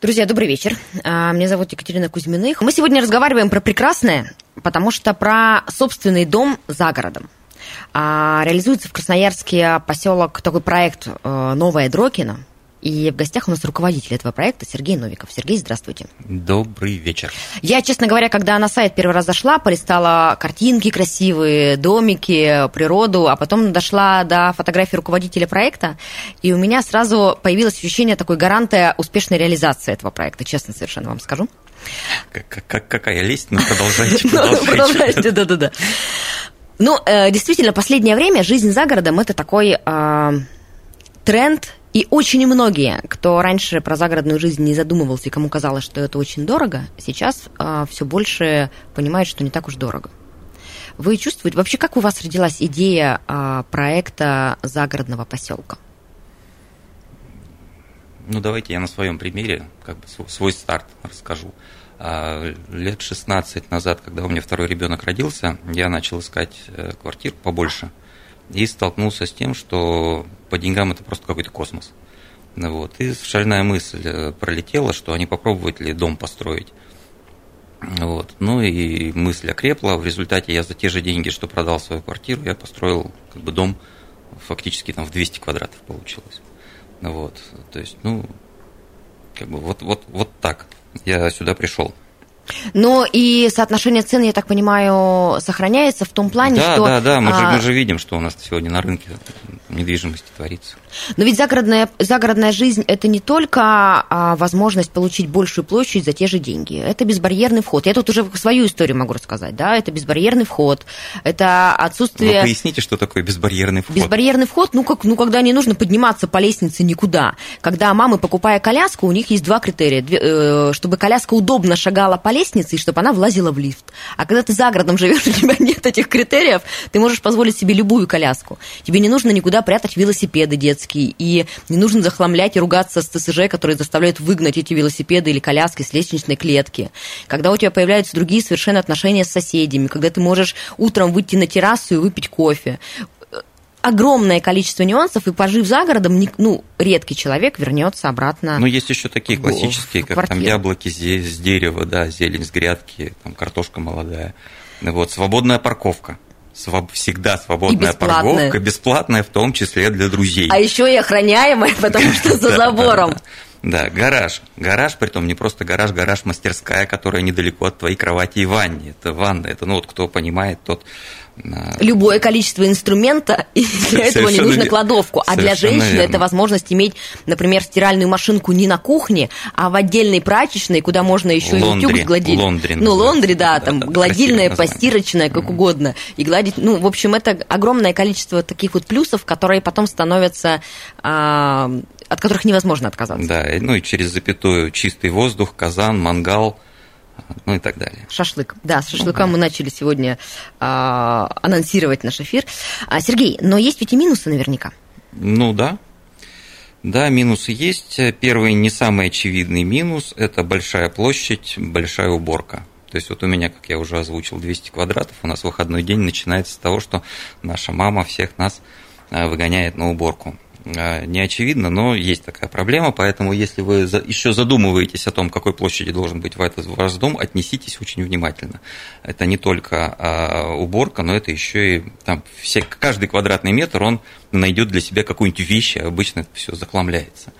Друзья, добрый вечер. А, Меня зовут Екатерина Кузьминых. Мы сегодня разговариваем про прекрасное, потому что про собственный дом за городом. А, Реализуется в Красноярске поселок такой проект э, «Новая Дрокина». И в гостях у нас руководитель этого проекта Сергей Новиков. Сергей, здравствуйте. Добрый вечер. Я, честно говоря, когда на сайт первый раз зашла, полистала картинки красивые, домики, природу, а потом дошла до фотографии руководителя проекта, и у меня сразу появилось ощущение такой гаранта успешной реализации этого проекта, честно совершенно вам скажу. Как- как- какая лесть? Ну, продолжайте, Ну, продолжайте. Продолжайте, да-да-да. Ну, э, действительно, последнее время жизнь за городом – это такой э, тренд, и очень многие, кто раньше про загородную жизнь не задумывался и кому казалось, что это очень дорого, сейчас все больше понимают, что не так уж дорого. Вы чувствуете, вообще как у вас родилась идея э, проекта загородного поселка? Ну, давайте я на своем примере как бы св- свой старт расскажу. А, Лет 16 назад, когда у меня второй ребенок родился, я начал искать э, квартиру побольше и столкнулся с тем, что по деньгам это просто какой-то космос. Вот. И шальная мысль э, пролетела, что они попробовать ли дом построить. Вот. Ну и мысль окрепла. В результате я за те же деньги, что продал свою квартиру, я построил как бы дом фактически там в 200 квадратов получилось. Вот. То есть, ну, как бы вот, вот, вот так я сюда пришел. Но и соотношение цен, я так понимаю, сохраняется в том плане, да, что... да, да, мы, же, а, мы же видим, что у нас сегодня на рынке недвижимости творится. Но ведь загородная, загородная жизнь – это не только а, возможность получить большую площадь за те же деньги. Это безбарьерный вход. Я тут уже свою историю могу рассказать. Да? Это безбарьерный вход, это Вы отсутствие... поясните, что такое безбарьерный вход? Безбарьерный вход, ну, как, ну, когда не нужно подниматься по лестнице никуда. Когда мамы, покупая коляску, у них есть два критерия. Две- э, чтобы коляска удобно шагала по лестнице и чтобы она влазила в лифт. А когда ты за городом живешь, у тебя нет этих критериев, ты можешь позволить себе любую коляску. Тебе не нужно никуда прятать велосипеды детские, и не нужно захламлять и ругаться с ТСЖ, которые заставляют выгнать эти велосипеды или коляски с лестничной клетки. Когда у тебя появляются другие совершенно отношения с соседями, когда ты можешь утром выйти на террасу и выпить кофе огромное количество нюансов, и пожив за городом, ну, редкий человек вернется обратно. Ну, есть еще такие в- классические, в как там квартиру. яблоки зе- с дерева, да, зелень с грядки, там картошка молодая. Ну Вот, свободная парковка. Своб- всегда свободная парковка, бесплатная, в том числе для друзей. А еще и охраняемая, потому что за забором. Да, гараж. Гараж, притом не просто гараж, гараж-мастерская, которая недалеко от твоей кровати и ванны. Это ванна, это, ну, вот кто понимает, тот... Любое количество инструмента, и для этого не нужно кладовку. А для женщины верно. это возможность иметь, например, стиральную машинку не на кухне, а в отдельной прачечной, куда можно еще и утюг гладить. лондри Ну, лондри, да, там да, гладильная, постирочная, как угодно. И гладить, ну, в общем, это огромное количество таких вот плюсов, которые потом становятся, а, от которых невозможно отказаться. Да, ну и через запятую чистый воздух, казан, мангал, ну и так далее. Шашлык. Да, с шашлыком мы начали сегодня а, анонсировать наш эфир. А, Сергей, но есть ведь и минусы наверняка. Ну да. Да, минусы есть. Первый, не самый очевидный минус – это большая площадь, большая уборка. То есть вот у меня, как я уже озвучил, 200 квадратов, у нас выходной день начинается с того, что наша мама всех нас а, выгоняет на уборку. А, Не очевидно, но есть такая проблема, поэтому если вы еще задумываетесь о том, какой площади должен быть этот ваш дом, отнеситесь очень внимательно. Это не только а, уборка, но это еще и там все, каждый квадратный метр, он найдет для себя какую-нибудь вещь, а обычно это все захламляется.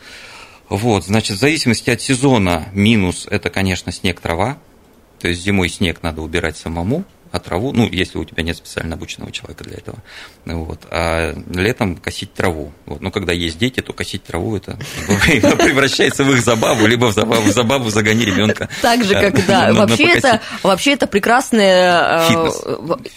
Вот, значит, в зависимости от сезона минус – это, конечно, снег, трава. То есть зимой снег надо убирать самому, а траву, ну, если у тебя нет специально обученного человека для этого, вот, а летом косить траву. Вот. Ну, когда есть дети, то косить траву это превращается в их забаву, либо в забаву, в забаву загони ребенка. Так же, как, да, вообще это, вообще это прекрасное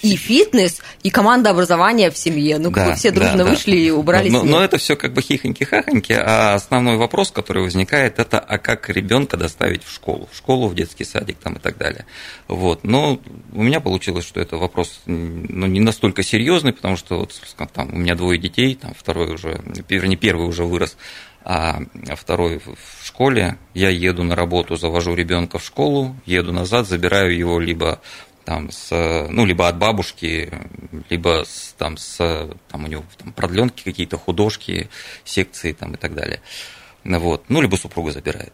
и фитнес, и команда образования в семье. Ну, как вы все дружно вышли и убрали Но это все как бы хихоньки-хахоньки, а основной вопрос, который возникает, это а как ребенка доставить в школу, в школу, в детский садик там и так далее. Вот. Но у меня получилось, что это вопрос ну, не настолько серьезный, потому что вот, там, у меня двое детей, там второй уже, вернее, первый уже вырос, а второй в школе. Я еду на работу, завожу ребенка в школу, еду назад, забираю его либо там с, ну, либо от бабушки, либо с, там, с, там у него там, продленки какие-то, художки, секции там и так далее. Вот. Ну, либо супруга забирает.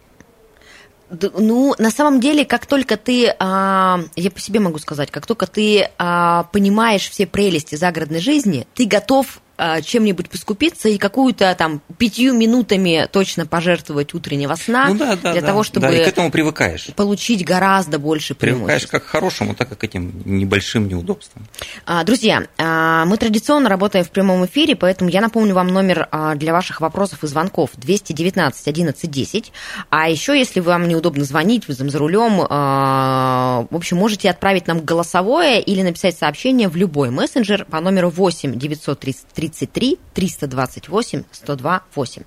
Ну, на самом деле, как только ты, а, я по себе могу сказать, как только ты а, понимаешь все прелести загородной жизни, ты готов чем-нибудь поскупиться и какую-то там пятью минутами точно пожертвовать утреннего сна ну, да, да, для да, того, чтобы да, и к этому привыкаешь. получить гораздо больше Привыкаешь как к хорошему, так и к этим небольшим неудобствам. А, друзья, а, мы традиционно работаем в прямом эфире, поэтому я напомню вам номер для ваших вопросов и звонков 219 11 10. А еще, если вам неудобно звонить, вы за рулем, в общем, можете отправить нам голосовое или написать сообщение в любой мессенджер по номеру 8 933 33 328 102 8.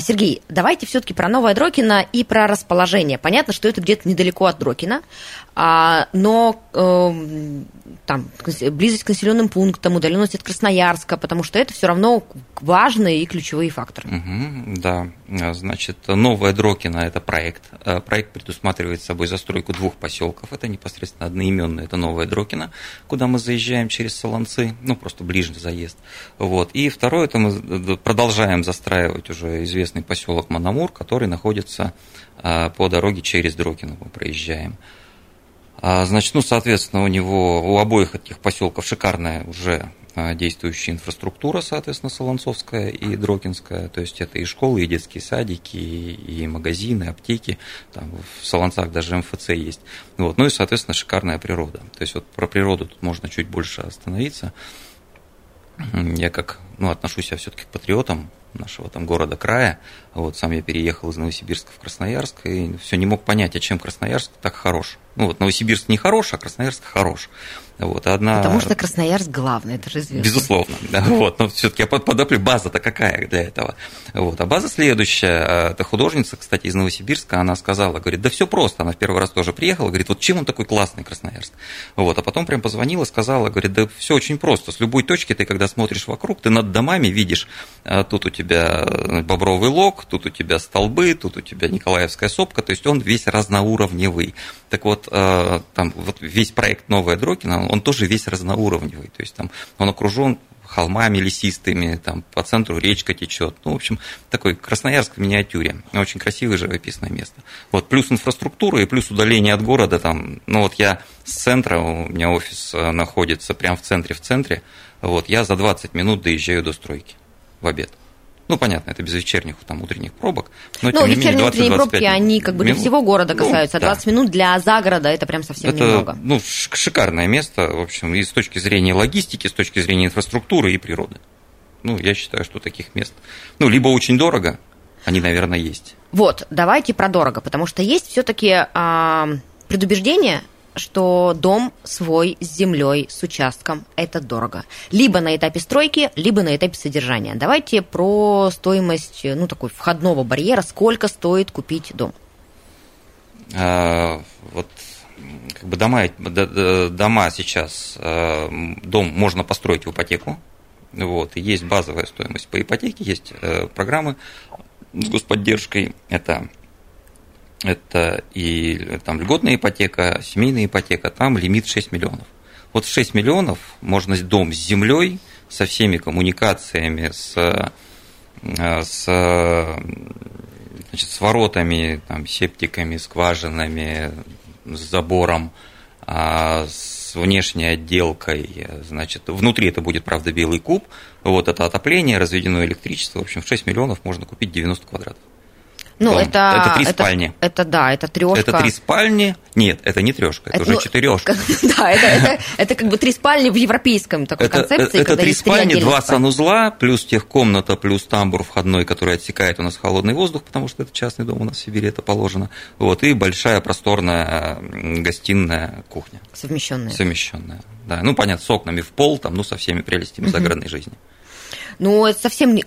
Сергей, давайте все-таки про Новое Дрокино и про расположение. Понятно, что это где-то недалеко от Дрокина, а, но э, там близость к населенным пунктам, удаленность от Красноярска, потому что это все равно важные и ключевые факторы. Угу, да, значит, Новая Дрокина – это проект. Э, проект предусматривает собой застройку двух поселков. Это непосредственно одноименное, это Новая Дрокина, куда мы заезжаем через Солонцы, ну, просто ближе заезд. Вот. И второе, это мы продолжаем застраивать уже известный поселок Мономур, который находится а, по дороге через Дрокино, мы проезжаем. А, значит, ну, соответственно, у него, у обоих этих поселков шикарная уже а, действующая инфраструктура, соответственно, Солонцовская и Дрокинская, то есть это и школы, и детские садики, и магазины, аптеки, там в Солонцах даже МФЦ есть. Вот. Ну и, соответственно, шикарная природа. То есть вот про природу тут можно чуть больше остановиться я как, ну, отношусь я все-таки к патриотам нашего там города края. Вот сам я переехал из Новосибирска в Красноярск и все не мог понять, а чем Красноярск так хорош. Ну вот Новосибирск не хорош, а Красноярск хорош. Вот, одна... Потому что Красноярск главный, это же известно. Безусловно, да, вот, но все-таки я подоплю, база-то какая для этого. Вот, а база следующая, а, это художница, кстати, из Новосибирска, она сказала, говорит, да все просто, она в первый раз тоже приехала, говорит, вот чем он такой классный Красноярск? Вот, а потом прям позвонила, сказала, говорит, да все очень просто, с любой точки ты, когда смотришь вокруг, ты над домами видишь, а, тут у тебя Бобровый лог, тут у тебя столбы, тут у тебя Николаевская сопка, то есть он весь разноуровневый. Так вот, а, там вот весь проект «Новая Дрокина», он тоже весь разноуровневый, то есть там он окружен холмами лесистыми, там по центру речка течет. Ну, в общем, такой Красноярск в миниатюре. Очень красивое живописное место. Вот, плюс инфраструктура и плюс удаление от города. Там, ну, вот я с центра, у меня офис э, находится прямо в центре, в центре. Вот, я за 20 минут доезжаю до стройки в обед. Ну, понятно, это без вечерних, там, утренних пробок. Но, ну, вечерние менее, утренние пробки, они как бы минут. для всего города ну, касаются, 20 да. минут для загорода это прям совсем это, немного. Ну, шикарное место, в общем, и с точки зрения логистики, с точки зрения инфраструктуры и природы. Ну, я считаю, что таких мест, ну, либо очень дорого, они, наверное, есть. Вот, давайте про дорого, потому что есть все-таки а, предубеждение, что дом свой с землей, с участком – это дорого. Либо на этапе стройки, либо на этапе содержания. Давайте про стоимость, ну, такой входного барьера, сколько стоит купить дом. А, вот как бы дома, дома сейчас, а, дом можно построить в ипотеку, вот, и есть базовая стоимость по ипотеке, есть э, программы с господдержкой, это это и там льготная ипотека, семейная ипотека, там лимит 6 миллионов. Вот 6 миллионов можно дом с землей, со всеми коммуникациями, с, э, с, значит, с воротами, там, септиками, скважинами, с забором, а, с внешней отделкой, значит, внутри это будет, правда, белый куб, вот это отопление, разведено электричество, в общем, в 6 миллионов можно купить 90 квадратов. Ну, дом. это... это три спальни. Это, да, это трешка. Это три спальни. Нет, это не трешка, это, Это, уже ну, четырешка. Да, это, это, это как бы три спальни в европейском такой Это, концепции. это три спальни, два санузла, плюс техкомната, плюс тамбур входной, который отсекает у нас холодный воздух, потому что это частный дом у нас в Сибири, это положено. Вот, и большая просторная гостиная кухня, Совмещенные. совмещенная. Да, ну, понятно, с окнами в пол, там, ну, со всеми прелестями загородной жизни. Ну, это совсем не...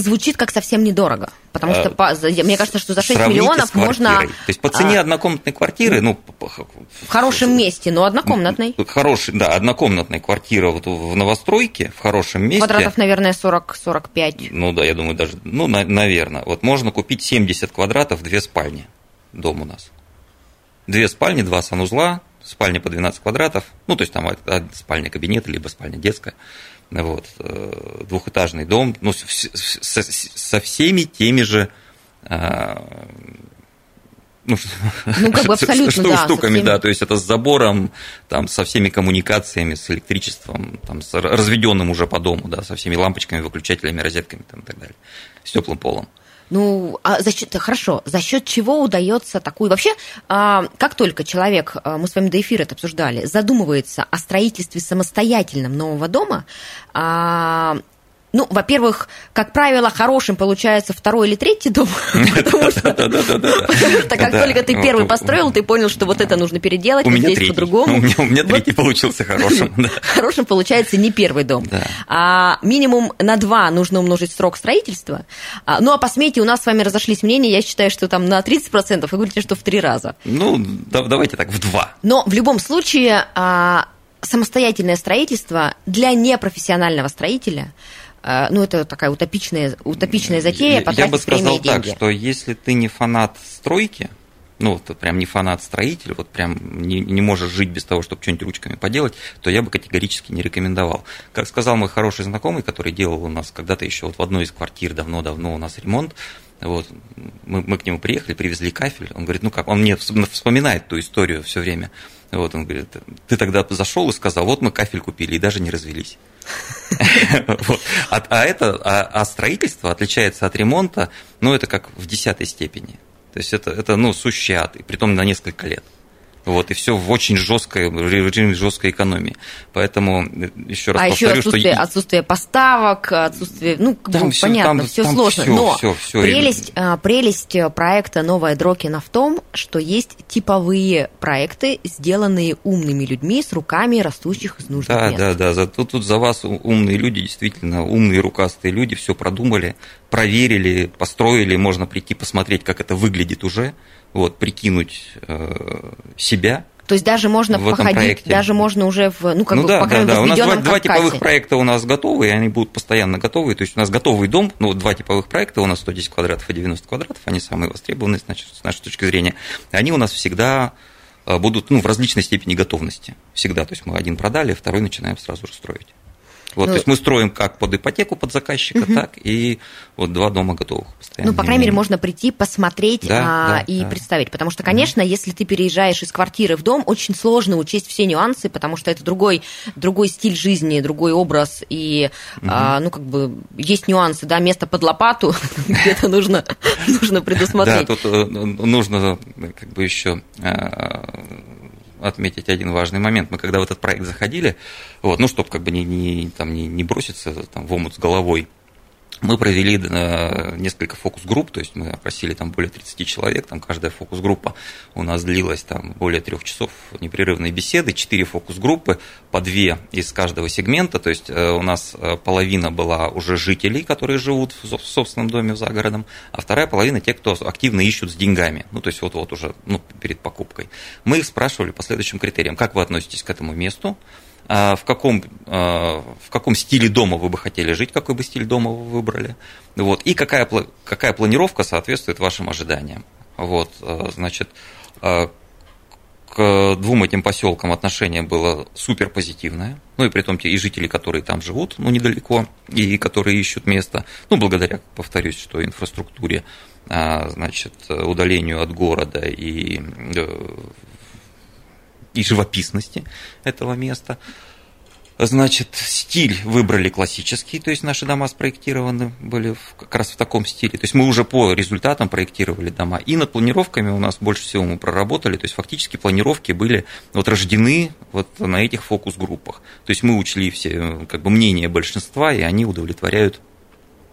Звучит как совсем недорого, потому что, А, по- мне кажется, что за 6 Сравните миллионов можно. То есть по цене а, однокомнатной квартиры, ну, в хорошем месте, но однокомнатной. Хороший, да, однокомнатная квартира вот в новостройке, в хорошем месте. Квадратов, наверное, 40-45. Ну да, я думаю, даже, ну, наверное. Вот можно купить 70 квадратов, две спальни. Дом у нас. Две спальни, два санузла, спальня по 12 квадратов. Ну, то есть там от- от спальня кабинета, либо спальня детская. Вот. э, Двухэтажный дом. Ну, с- с- со, со всеми теми же а, ну, Ну, как бы абсолютно, шту- да, штуками, всеми. да, то есть это с забором, там, со всеми коммуникациями, с электричеством, там, с разведенным уже по дому, да, со всеми лампочками, выключателями, розетками там, и так далее, с теплым полом. Ну, а за счет, хорошо, за счет чего удается такую... Вообще, а, как только человек, а, мы с вами до эфира это обсуждали, задумывается о строительстве самостоятельном нового дома, а, ну, во-первых, как правило, хорошим получается второй или третий дом, потому что как только ты первый построил, ты понял, что вот это нужно переделать, У меня здесь по-другому. У меня, третий получился хорошим. Хорошим получается не первый дом. А минимум на два нужно умножить срок строительства. А, ну, а по смете у нас с вами разошлись мнения. Я считаю, что там на 30%, вы говорите, что в три раза. Ну, да- давайте так, в два. Но в любом случае а, самостоятельное строительство для непрофессионального строителя, ну, это такая утопичная, утопичная затея, Я- Я потратить бы сказал и деньги. так, что если ты не фанат стройки, ну, вот прям не фанат строитель, вот прям не, не можешь жить без того, чтобы что-нибудь ручками поделать, то я бы категорически не рекомендовал. Как сказал мой хороший знакомый, который делал у нас когда-то еще вот в одной из квартир давно-давно у нас ремонт, вот, мы, мы к нему приехали, привезли кафель, он говорит, ну как, он мне вс- вспоминает ту историю все время, вот, он говорит, ты тогда зашел и сказал, вот мы кафель купили и даже не развелись. А, а это, а, а строительство отличается от ремонта, ну, это как в десятой степени. То есть это, это ну, сущий ад, и притом на несколько лет. Вот, и все в очень жесткой, в режиме жесткой экономии. Поэтому э, еще раз а еще повторю, отсутствие, что отсутствие поставок, отсутствие, ну, Там всё- понятно, там- все там сложно. всё, но всё, всё, прелесть, а, прелесть проекта «Новая Дрокина» в том, что есть типовые проекты, сделанные умными людьми с руками растущих из нужных Да, мест. да, да. За, тут, тут за вас умные люди, действительно, умные рукастые люди, все продумали, проверили, построили, можно прийти посмотреть, как это выглядит уже, вот, прикинуть э, себя. То есть даже можно В этом походить, проекте. даже можно уже в, ну, как ну бы, да, по крайней да, да. У нас два, два типовых проекта у нас готовы, и они будут постоянно готовы. То есть у нас готовый дом, ну, вот два типовых проекта, у нас 110 квадратов и 90 квадратов, они самые востребованные, значит, с нашей точки зрения. Они у нас всегда э, будут ну, в различной степени готовности. Всегда. То есть мы один продали, второй начинаем сразу же строить. Вот, Ну, то есть мы строим как под ипотеку под заказчика, так и вот два дома готовых постоянно. Ну, по крайней мере, можно прийти, посмотреть Да, а, да, и да. представить. Потому что, конечно, если ты переезжаешь из квартиры в дом, очень сложно учесть все нюансы, потому что это другой, другой стиль жизни, другой образ. И, а, ну, как бы, есть нюансы, да, место под лопату, где-то нужно, нужно Да, предусмотреть. тут э, нужно как бы еще э, отметить один важный момент. Мы когда в этот проект заходили, вот, ну, чтобы как бы не, не, там, не, не броситься там, в омут с головой, мы провели э, несколько фокус-групп, то есть мы опросили там более 30 человек, там каждая фокус-группа у нас длилась там более трех часов непрерывной беседы, четыре фокус-группы, по две из каждого сегмента, то есть э, у нас э, половина была уже жителей, которые живут в со- в собственном доме за городом, а вторая половина те, кто активно ищут с деньгами, ну то есть вот-вот уже ну, перед покупкой. Мы их спрашивали по следующим критериям, как вы относитесь к этому месту, в каком, а, в каком стиле дома вы бы хотели жить, какой бы стиль дома вы выбрали, вот, и какая, какая планировка соответствует вашим ожиданиям. Вот, а, значит, а, к двум этим поселкам отношение было супер позитивное, ну и при том те и жители, которые там живут, ну недалеко, и которые ищут место, ну благодаря, повторюсь, что инфраструктуре, а, значит, удалению от города и э, и живописности этого места. Значит, стиль выбрали классический, то есть наши дома спроектированы были в- как раз в таком стиле. То есть мы уже по результатам проектировали дома. И над планировками у нас больше всего мы проработали. То есть фактически планировки были вот рождены вот на этих фокус-группах. То есть мы учли все э, как бы мнения большинства, и они удовлетворяют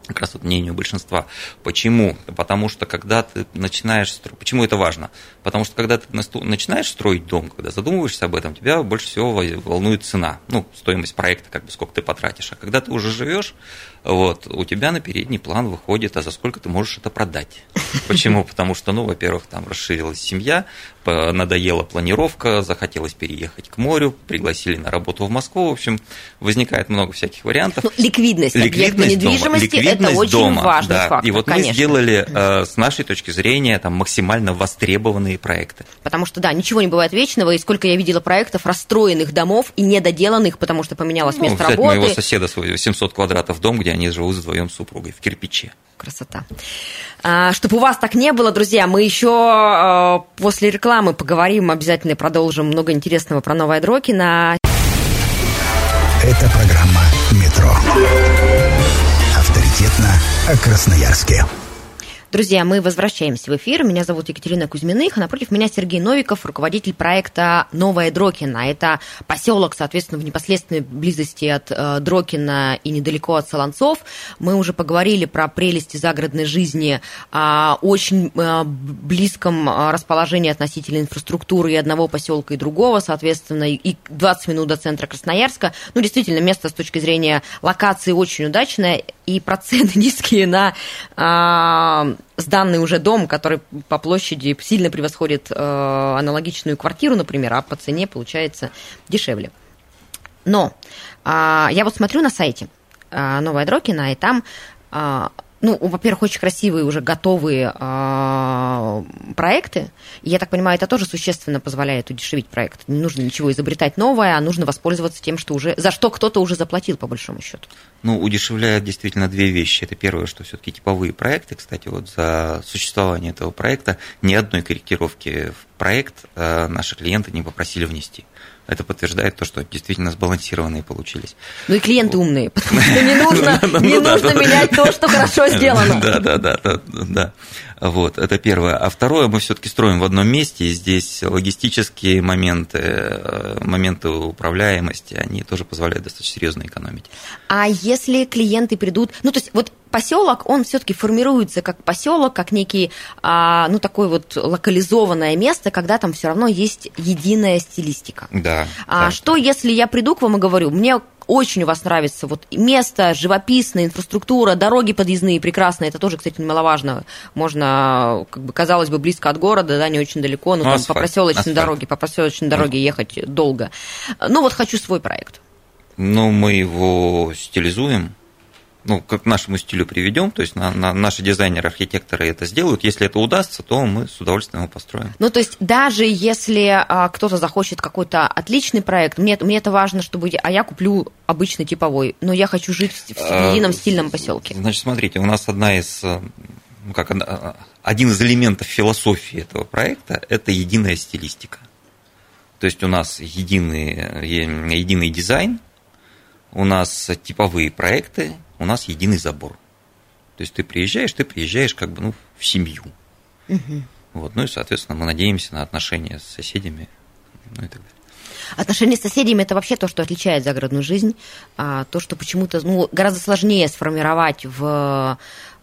как раз вот мнению большинства. Почему? Потому что когда ты начинаешь строить... Почему это важно? Потому что когда ты начинаешь строить дом, когда задумываешься об этом, тебя больше всего волнует цена, ну, стоимость проекта, как бы сколько ты потратишь. А когда ты уже живешь, вот, у тебя на передний план выходит, а за сколько ты можешь это продать. Почему? Потому что, ну, во-первых, там расширилась семья, надоела планировка, захотелось переехать к морю, пригласили на работу в Москву. В общем, возникает много всяких вариантов. Ну, ликвидность, объекта Ликвидность дома, недвижимости это ликвидность очень дома, важный да. фактор, И вот конечно. мы сделали, э, с нашей точки зрения, там, максимально востребованные проекты. Потому что, да, ничего не бывает вечного, и сколько я видела проектов расстроенных домов и недоделанных, потому что поменялось Ну, место взять работы. моего соседа свой 800 квадратов дом, где они живут вдвоем с супругой в кирпиче. Красота. А, чтобы у вас так не было, друзья, мы еще а, после рекламы поговорим, обязательно продолжим много интересного про Новое Дрокино. Это программа «Метро». Авторитетно о Красноярске. Друзья, мы возвращаемся в эфир. Меня зовут Екатерина Кузьминых, а напротив меня Сергей Новиков, руководитель проекта «Новая Дрокина». Это поселок, соответственно, в непосредственной близости от э, Дрокина и недалеко от Солонцов. Мы уже поговорили про прелести загородной жизни, а, очень э, близком а, расположении относительно инфраструктуры и одного поселка, и другого, соответственно, и 20 минут до центра Красноярска. Ну, действительно, место с точки зрения локации очень удачное, и проценты низкие на а, сданный уже дом, который по площади сильно превосходит э, аналогичную квартиру, например, а по цене получается дешевле. Но а, я вот смотрю на сайте а, Новая Дрокина, и там, а, ну, во-первых, очень красивые уже готовые а, проекты. Я так понимаю, это тоже существенно позволяет удешевить проект. Не нужно ничего изобретать новое, а нужно воспользоваться тем, что уже за что кто-то уже заплатил, по большому счету. Ну, удешевляет действительно две вещи. Это первое, что все-таки типовые проекты, кстати, вот за существование этого проекта ни одной корректировки в проект э, наши клиенты не попросили внести. Это подтверждает то, что действительно сбалансированные получились. Ну и клиенты умные, потому что не нужно, Ну, ну менять то, что хорошо сделано. Да, да, да, да. Вот, это первое. А второе, мы все-таки строим в одном месте, и здесь логистические моменты, э, моменты управляемости, они тоже позволяют достаточно серьезно экономить. А если клиенты придут, ну то есть вот поселок, он все-таки формируется как поселок, как некий, а, ну такое вот локализованное место, когда там все равно есть единая стилистика. Да. А да. что, если я приду к вам и говорю, мне очень у вас нравится вот место, живописная инфраструктура, дороги подъездные прекрасные, это тоже, кстати, немаловажно. Можно, как бы, казалось бы, близко от города, да, не очень далеко, но Ну, там асфальт, по проселочной асфальт. дороге, по проселочной дороге ехать долго. Ну вот хочу свой проект. Ну, мы его стилизуем, ну, к нашему стилю приведем, то есть на, на- наши дизайнеры, архитекторы это сделают. Если это удастся, то мы с удовольствием его построим. Ну, то есть, даже если а, кто-то захочет какой-то отличный проект, мне, мне это важно, чтобы... А я куплю обычный типовой, но я хочу жить в, А, едином стильном поселке. Значит, смотрите, у нас одна из, э, ну, как одна- один из элементов философии этого проекта – это единая стилистика. То есть у нас единый, э, единый дизайн, у нас типовые проекты, у нас единый забор. То есть ты приезжаешь, ты приезжаешь как бы ну, в семью. Вот, ну и, соответственно, мы надеемся на отношения с соседями, ну и так далее. Отношения с соседями это вообще то, что отличает загородную жизнь. А, то, что почему-то ну, гораздо сложнее сформировать в,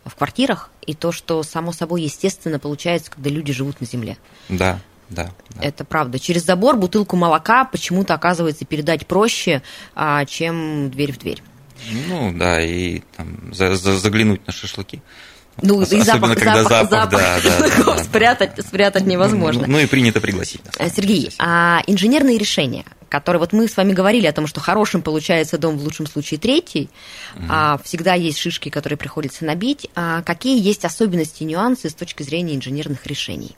в квартирах, и то, что само собой естественно получается, когда люди живут на земле. Да, да. да. Это правда. Через забор бутылку молока почему-то оказывается передать проще, а, чем дверь в дверь. Ну да, и там за- за- заглянуть на шашлыки. Ну, Ос- и особенно, запах, когда запах, запах, да, да, да, да. спрятать, спрятать невозможно. Ну, ну и принято пригласить. Э, Сергей, а инженерные решения, которые вот мы с вами говорили о том, что хорошим получается дом в лучшем случае третий, а всегда есть шишки, которые приходится набить. А какие есть особенности и нюансы с точки зрения инженерных решений?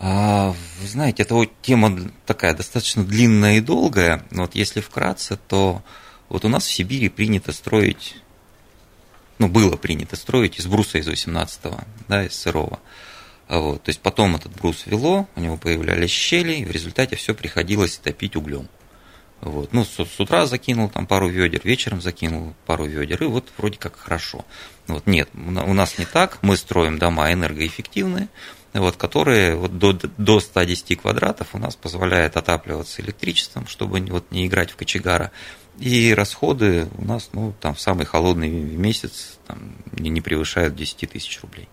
А, вы знаете, это вот тема такая достаточно длинная и долгая. Вот если вкратце, то вот у нас в Сибири принято строить, ну, было принято строить из бруса из 18-го, да, из сырого. А Вот, то есть потом этот брус вело, у него появлялись щели, и в результате все приходилось топить углем. Вот. Ну, с, с утра закинул там пару ведер, вечером закинул пару ведер, и вот вроде как хорошо. Вот, нет, у нас не так, мы строим дома энергоэффективные, вот, которые вот до, до 110 квадратов у нас позволяет отапливаться электричеством, чтобы вот, не играть в кочегара. И расходы у нас ну, там, в самый холодный месяц там, не превышают 10 тысяч рублей.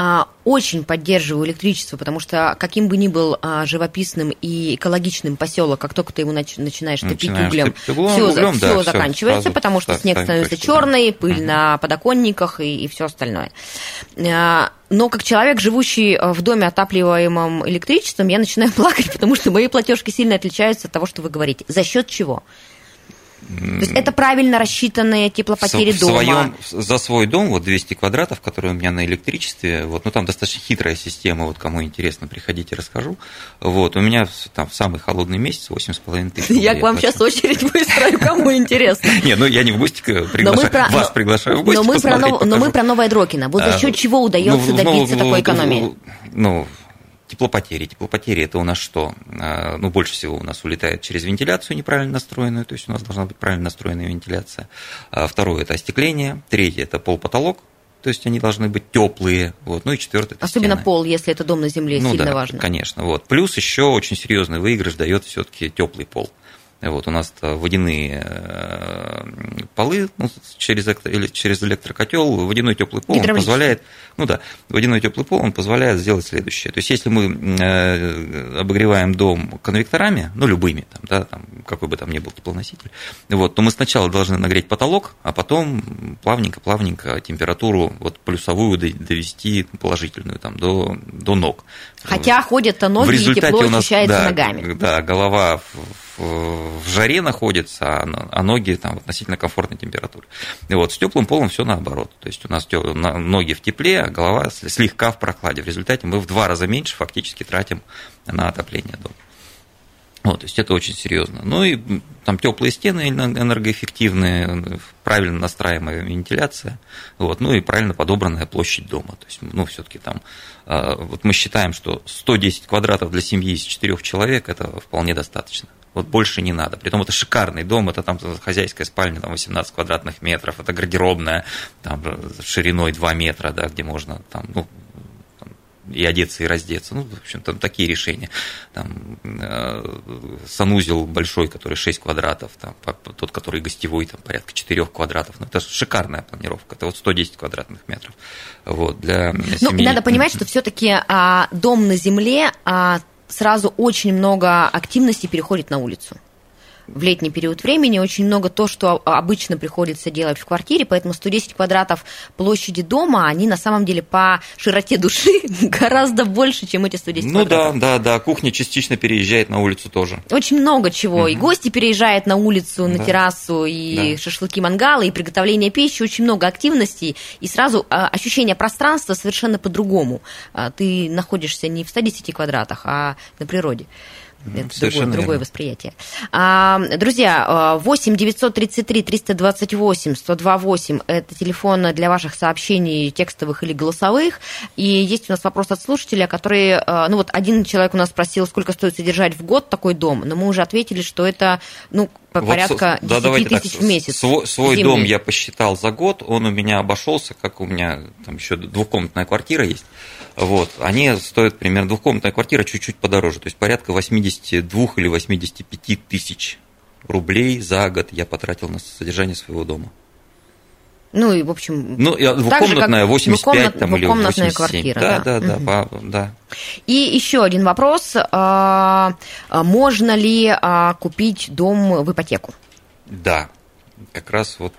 А, очень поддерживаю электричество, потому что каким бы ни был а, живописным и экологичным поселок, как только ты его нач- начинаешь топить углем, углем, все, углем, все да, заканчивается, все потому что снег становится черный, пыль угу. на подоконниках и, и все остальное. А, но как человек, живущий в доме, отапливаемом электричеством, я начинаю плакать, потому что мои платежки сильно отличаются от того, что вы говорите. За счет чего? То есть это правильно рассчитанные теплопотери в, дома? Своем, за свой дом, вот 200 квадратов, который у меня на электричестве, вот, ну там достаточно хитрая система, вот кому интересно, приходите, расскажу. Вот, у меня там в самый холодный месяц 8,5 тысяч. Я к вам сейчас очередь выстрою, кому интересно. Не, ну я не в гости приглашаю, вас приглашаю в гости Но мы про Новое Дрокино. Вот за а, счет чего удается ну, добиться такой экономии? Ну, Теплопотери. Теплопотери это у нас что? А, ну, больше всего у нас улетает через вентиляцию неправильно настроенную, то есть у нас должна быть правильно настроенная вентиляция. А второе это остекление. Третье это пол-потолок, то есть они должны быть теплые. Вот. Ну и четвертое это Особенно стены. пол, если это дом на земле, ну, сильно да, важно. Конечно. Вот. Плюс еще очень серьезный выигрыш дает все-таки теплый пол. Вот, у нас водяные э, полы ну, через, через электрокотел, водяной теплый пол он позволяет, ну да, водяной теплый пол он позволяет сделать следующее. То есть, если мы э, обогреваем дом конвекторами, ну, любыми, там, да, там, какой бы там ни был теплоноситель, вот, то мы сначала должны нагреть потолок, а потом плавненько-плавненько температуру вот плюсовую довести положительную там, до, до ног. Хотя ходят-то ноги, в и тепло у нас, ощущается да, ногами. Да, голова в, в жаре находится, а, а ноги там в относительно комфортной температуре. И вот с теплым полом все наоборот. То есть у нас ноги в тепле, а голова слегка в прохладе. В результате мы в два раза меньше фактически тратим на отопление дома. Вот, то есть это очень серьезно. Ну и там теплые стены энергоэффективные, правильно настраиваемая вентиляция, вот, ну и правильно подобранная площадь дома. То есть, ну, все-таки там, а, вот мы считаем, что 110 квадратов для семьи из четырех человек это вполне достаточно. Вот больше не надо. Притом это шикарный дом, это там хозяйская спальня, там 18 квадратных метров, это гардеробная, там шириной 2 метра, да, где можно там, ну, и одеться, и раздеться. Ну, в общем, там такие решения. Там э, санузел большой, который 6 квадратов, там, тот, который гостевой, там, порядка 4 квадратов. Ну, это шикарная планировка. Это вот 110 квадратных метров. Вот, для ну, семьи. надо понимать, что все-таки а, дом на земле а, сразу очень много активности переходит на улицу в летний период времени очень много то, что обычно приходится делать в квартире, поэтому 110 квадратов площади дома, они на самом деле по широте души гораздо больше, чем эти 110 ну, квадратов. Ну да, да, да, кухня частично переезжает на улицу тоже. Очень много чего, угу. и гости переезжают на улицу, на да. террасу, и да. шашлыки, мангалы, и приготовление пищи, очень много активностей, и сразу а, ощущение пространства совершенно по-другому. А, ты находишься не в 110 квадратах, а на природе. Это другое, другое восприятие. А, друзья, 8 933 328 128 это телефон для ваших сообщений текстовых или голосовых. И есть у нас вопрос от слушателя, который, а, ну вот один человек у нас спросил, сколько стоит содержать в год такой дом, но мы уже ответили, что это, ну, по вот, порядка 10 да, тысяч так, в месяц. Свой, свой дом я посчитал за год, он у меня обошелся, как у меня там еще двухкомнатная квартира есть. Вот, они стоят примерно двухкомнатная квартира чуть-чуть подороже, то есть порядка 82 или 85 тысяч рублей за год я потратил на содержание своего дома. Ну и, в общем... Ну, двухкомнатная, 85 двухкомнат, там, или 87. квартира. Да, да, да, да, по, да. И еще один вопрос. А, а, можно ли а, купить дом в ипотеку? Да, как раз вот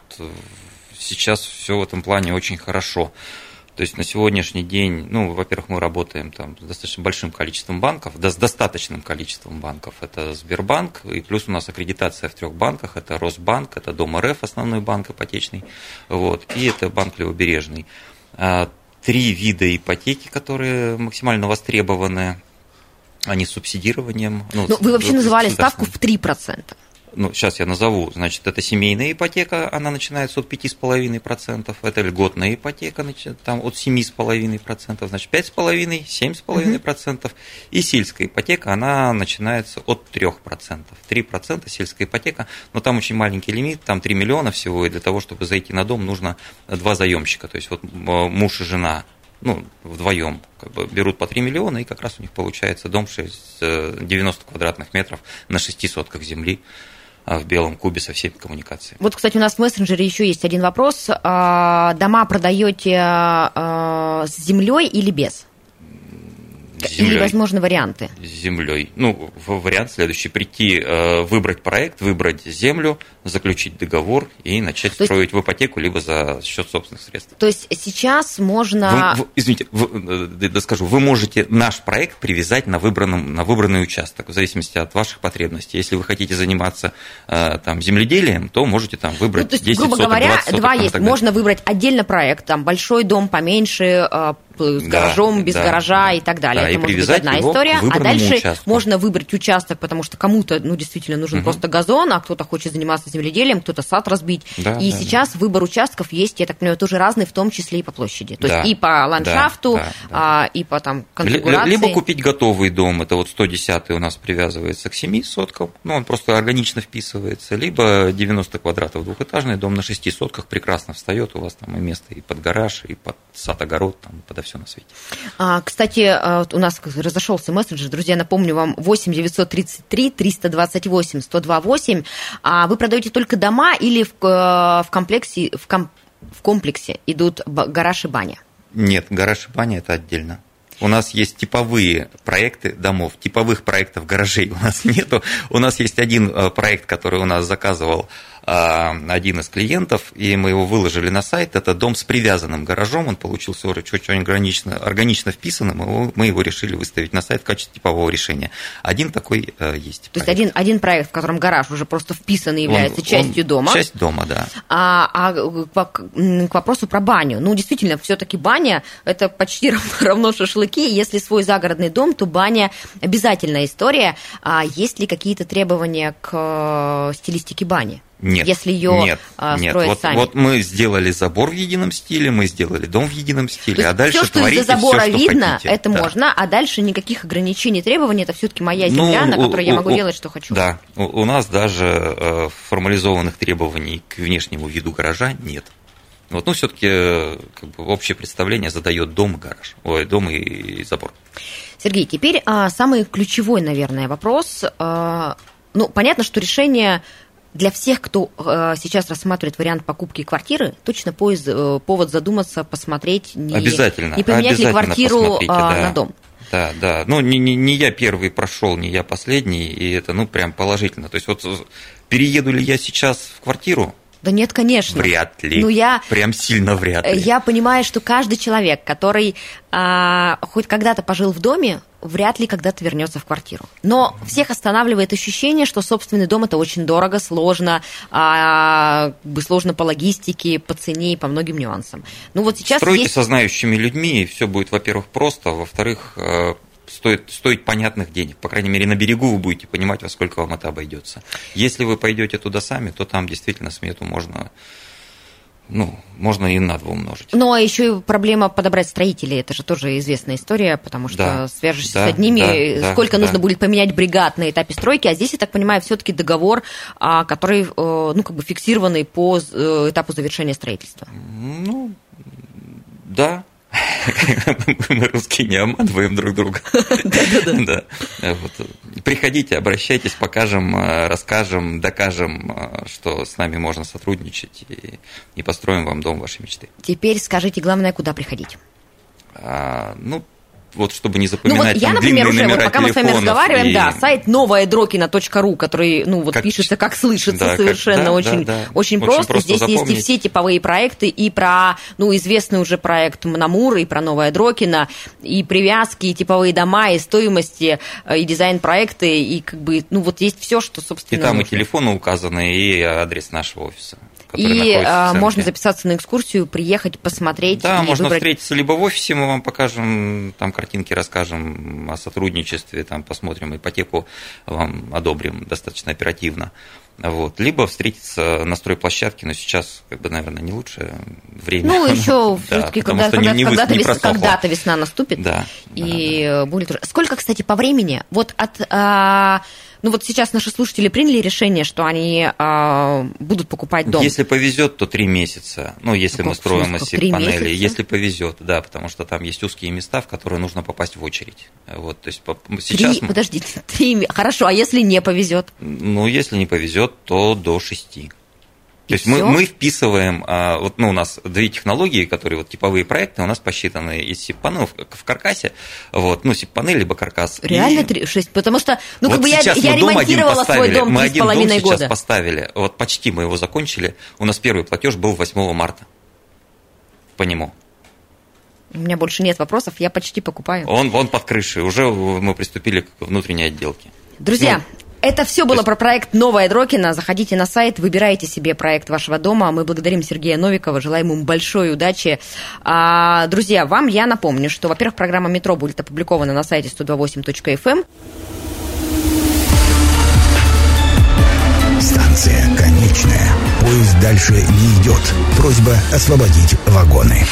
сейчас все в этом плане очень хорошо. То есть на сегодняшний день, ну, во-первых, мы работаем там с достаточно большим количеством банков, да, с достаточным количеством банков. Это Сбербанк, и плюс у нас аккредитация в трех банках. Это Росбанк, это Дом РФ, основной банк ипотечный, вот, и это банк Левобережный. А, три вида ипотеки, которые максимально востребованы, они с субсидированием. Ну, Но вы вообще называли ставку в 3%. Ну, сейчас я назову, значит, это семейная ипотека, она начинается от 5,5%, это льготная ипотека, значит, там от 7,5%, значит, 5,5%, 7,5%, угу. и сельская ипотека, она начинается от 3%. 3% сельская ипотека, но там очень маленький лимит, там 3 миллиона всего, и для того, чтобы зайти на дом, нужно два заемщика, то есть вот муж и жена ну, вдвоем как бы берут по 3 миллиона, и как раз у них получается дом 6, 90 квадратных метров на 6 сотках земли в белом кубе со всеми коммуникациями. Вот, кстати, у нас в мессенджере еще есть один вопрос. А, дома продаете а, с землей или без? Землей. Или, возможно, варианты? С землей. Ну, вариант следующий. Прийти, э, выбрать проект, выбрать землю, заключить договор и начать То строить есть... в ипотеку, либо за счет собственных средств. То есть сейчас можно... Вы, вы, извините, вы, э, да скажу, вы можете наш проект привязать на, выбранном, на выбранный участок, в зависимости от ваших потребностей. Если вы хотите заниматься э, там, земледелием, то можете там выбрать ну, то есть, 10 грубо соток, говоря, 20 соток, два есть. Можно выбрать отдельно проект, там большой дом, поменьше, с гаражом, да, без да, гаража да, и так далее. Да, Это может быть одна история. А дальше участку. можно выбрать участок, потому что кому-то ну, действительно нужен угу. просто газон, а кто-то хочет заниматься земледелием, кто-то сад разбить. Да, и да, сейчас да. выбор участков есть, я так понимаю, тоже разный, в том числе и по площади. То да, есть и по ландшафту, да, да, да. А, и по там конфигурации. Либо купить готовый дом, это вот 110 у нас привязывается к 7 соткам, ну, он просто органично вписывается, либо 90 квадратов двухэтажный дом на 6 сотках прекрасно встает, у вас там и место и под гараж, и под сад-огород, там, подо все на свете. А, кстати, а, у нас разошелся мессенджер. Друзья, напомню вам, 8 933 328 128. А вы продаете только дома или в, э, в, комплексе, в, ком, в комплексе идут гараж и баня? Нет, гараж и баня – это отдельно. У нас есть типовые проекты домов, типовых проектов гаражей у нас нету. У нас есть один э, проект, который у нас заказывал один из клиентов, и мы его выложили на сайт. Это дом с привязанным гаражом, он получился очень органично, органично вписанным, мы его решили выставить на сайт в качестве типового решения. Один такой э, есть. То есть один, один проект, в котором гараж уже просто вписан и является он, частью он, дома. Часть дома, да. А, а к, к вопросу про баню. Ну, действительно, все-таки баня это почти равно, равно шашлыки. Если свой загородный дом, то баня обязательная история. А есть ли какие-то требования к э, стилистике бани? Нет, если ее нет, а, нет. вот, сами. Вот мы сделали забор в едином стиле, мы сделали дом в едином стиле, а дальше все, что творите из-за забора все, видно, хотите. это да. можно, а дальше никаких ограничений, требований, это все-таки моя земля, ну, на которой у, я могу у, делать, что хочу. Да, у, у нас даже э, формализованных требований к внешнему виду гаража нет. Вот, ну, все-таки э, как бы, общее представление задает дом и гараж, ой, дом и, и забор. Сергей, теперь а, самый ключевой, наверное, вопрос. А, ну, понятно, что решение для всех, кто э, сейчас рассматривает вариант покупки квартиры, точно поезд, э, повод задуматься, посмотреть, не, обязательно, не поменять обязательно ли квартиру э, да. на дом. Да, да. Ну, не, не, не я первый прошел, не я последний, и это, ну, прям положительно. То есть, вот перееду ли я сейчас в квартиру? Да нет, конечно. Вряд ли. Ну, я, Прям сильно вряд ли. Я понимаю, что каждый человек, который а, хоть когда-то пожил в доме, вряд ли когда-то вернется в квартиру. Но всех останавливает ощущение, что собственный дом это очень дорого, сложно, а, сложно по логистике, по цене и по многим нюансам. Ну вот сейчас Стройте есть... со знающими людьми, и все будет, во-первых, просто, во-вторых, э, стоит, стоить понятных денег. По крайней мере, на берегу вы будете понимать, во сколько вам это обойдется. Если вы пойдете туда сами, то там действительно смету можно ну, можно и на два умножить. Ну, а еще и проблема подобрать строителей. Это же тоже известная история, потому что да, свяжешься да, с одними, да, сколько да, нужно да. будет поменять бригад на этапе стройки. А здесь, я так понимаю, все-таки договор, а, который, э, ну, как бы фиксированный по э, этапу завершения строительства. Ну, да, мы русские не обманываем друг друга. Да. Приходите, обращайтесь, покажем, э, расскажем, докажем, э, что с нами можно сотрудничать и построим вам дом вашей мечты. Теперь скажите, главное, куда приходить? А, ну, вот чтобы не запоминать ну, вот я, например, уже, вот пока мы с вами разговариваем, и... да, сайт новаядрокина.ру, который, ну, вот как... пишется, как слышится, да, совершенно как... да, очень, да, да. очень, очень просто. просто. Здесь запомнить. есть и все типовые проекты, и про, ну, известный уже проект Мнамур, и про Новая Дрокина, и привязки, и типовые дома, и стоимости, и дизайн-проекты, и как бы, ну, вот есть все, что, собственно, И там нужно. и телефоны указаны, и адрес нашего офиса. И а, можно записаться на экскурсию, приехать, посмотреть. Да, можно выбрать. встретиться либо в офисе, мы вам покажем, там картинки расскажем о сотрудничестве, там посмотрим ипотеку, вам одобрим достаточно оперативно. Вот. Либо встретиться на стройплощадке, но сейчас, как бы, наверное, не лучшее время. Ну, еще Да, все-таки, потому когда, что не- когда, не когда-то, вес- когда-то весна наступит. Да, И э, будет... Сколько, кстати, по времени? Вот от... а, ну вот сейчас наши слушатели приняли решение, что они а, будут покупать дом. Если повезет, то три месяца. Ну, если Ну, мы строим массив три месяца? Если повезет, да, потому что там есть узкие места, в которые нужно попасть в очередь. Вот, то есть Три, сейчас, мы- подождите, три... Хорошо, а если не повезет? ну, если не повезет, то до шести. То есть мы, мы вписываем, а, вот, ну, у нас две технологии, которые вот типовые проекты у нас посчитаны из сип-панелов в каркасе, вот, ну, сип-панель либо каркас. Реально И три, шесть? Потому что, ну, вот как бы я, я мы ремонтировала свой дом мы три с один дом половиной сейчас года. поставили, вот почти мы его закончили, у нас первый платеж был 8 марта по нему. У меня больше нет вопросов, я почти покупаю. Он, он под крышей, уже мы приступили к внутренней отделке. Друзья, Ну, это все было есть- про проект «Новая Дрокина». Заходите на сайт, выбирайте себе проект вашего дома. Мы благодарим Сергея Новикова, желаем ему большой удачи. А, друзья, вам я напомню, что, во-первых, программа «Метро» будет опубликована на сайте 128.fm. Станция конечная. Поезд дальше не идет. Просьба освободить вагоны.